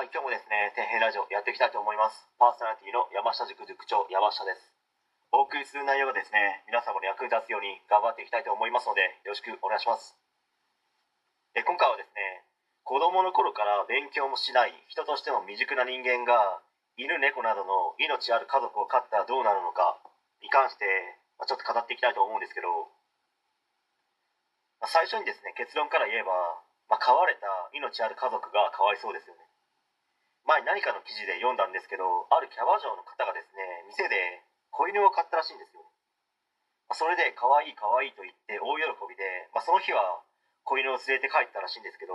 はい、今日もですね、天変ラジオやっていきたいと思います。パーソナリティの山下塾塾長、山下です。お送りする内容がですね、皆様の役に立つように頑張っていきたいと思いますので、よろしくお願いします。え今回はですね、子供の頃から勉強もしない人としても未熟な人間が、犬、猫などの命ある家族を飼ったらどうなるのかに関して、まちょっと語っていきたいと思うんですけど、ま最初にですね、結論から言えば、まあ飼われた命ある家族がかわいそうですよね。前何かの記事で読んだんですけどあるキャバ嬢の方がですね店で子犬を飼ったらしいんですよ、それで可愛い可愛いと言って大喜びで、まあ、その日は子犬を連れて帰ったらしいんですけど、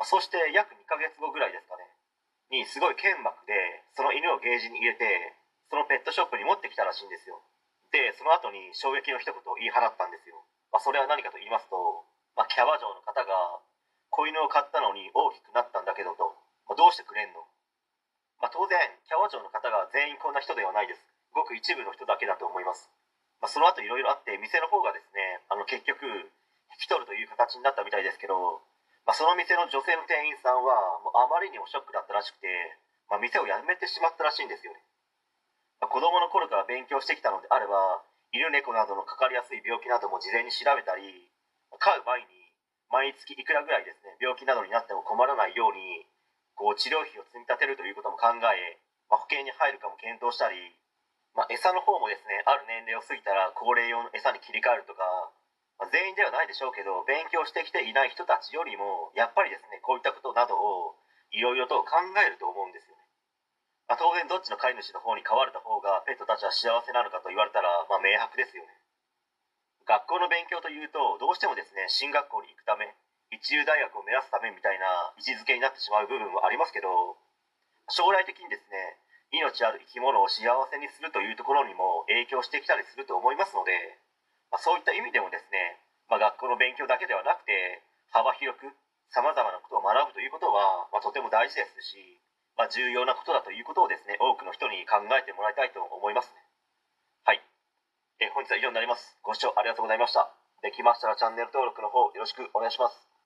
まあそして約2ヶ月後ぐらいですかねにすごい剣幕でその犬をゲージに入れてそのペットショップに持ってきたらしいんですよ。でその後に衝撃の一言を言い放ったんですよ、まあ、それは何かと言いますと、まあ、キャバ嬢の方が子犬を飼ったのに大きくどうしてくれんの、まあ、当然キャバ嬢の方が全員こんな人ではないです。ごく一部の人だけだと思います、まあ、その後いろいろあって店の方がですねあの結局引き取るという形になったみたいですけど、まあ、その店の女性の店員さんはもうあまりにもショックだったらしくて、まあ、店を辞めてしまったらしいんですよね、まあ、子供の頃から勉強してきたのであれば犬猫などのかかりやすい病気なども事前に調べたり飼う前に毎月いくらぐらいですね病気などになっても困らないようにこう治療費を積み立てるということも考え、まあ、保険に入るかも検討したり、まあ、餌の方もですねある年齢を過ぎたら高齢用の餌に切り替えるとか、まあ、全員ではないでしょうけど勉強してきていない人たちよりもやっぱりですねこういったことなどをいろいろと考えると思うんですよね、まあ、当然どっちの飼い主の方に飼われた方がペットたちは幸せなのかと言われたら、ま、明白ですよね。学校の勉強というとどうしてもですね進学校に行くため一流大学を目指すためみたいな位置づけになってしまう部分もありますけど将来的にですね命ある生き物を幸せにするというところにも影響してきたりすると思いますので、まあ、そういった意味でもですね、まあ、学校の勉強だけではなくて幅広くさまざまなことを学ぶということは、まあ、とても大事ですし、まあ、重要なことだということをですね多くの人に考えてもらいたいと思いますね。はい、え本日は以上になります。ご視聴ありがとうございました。できましたらチャンネル登録の方よろしくお願いします。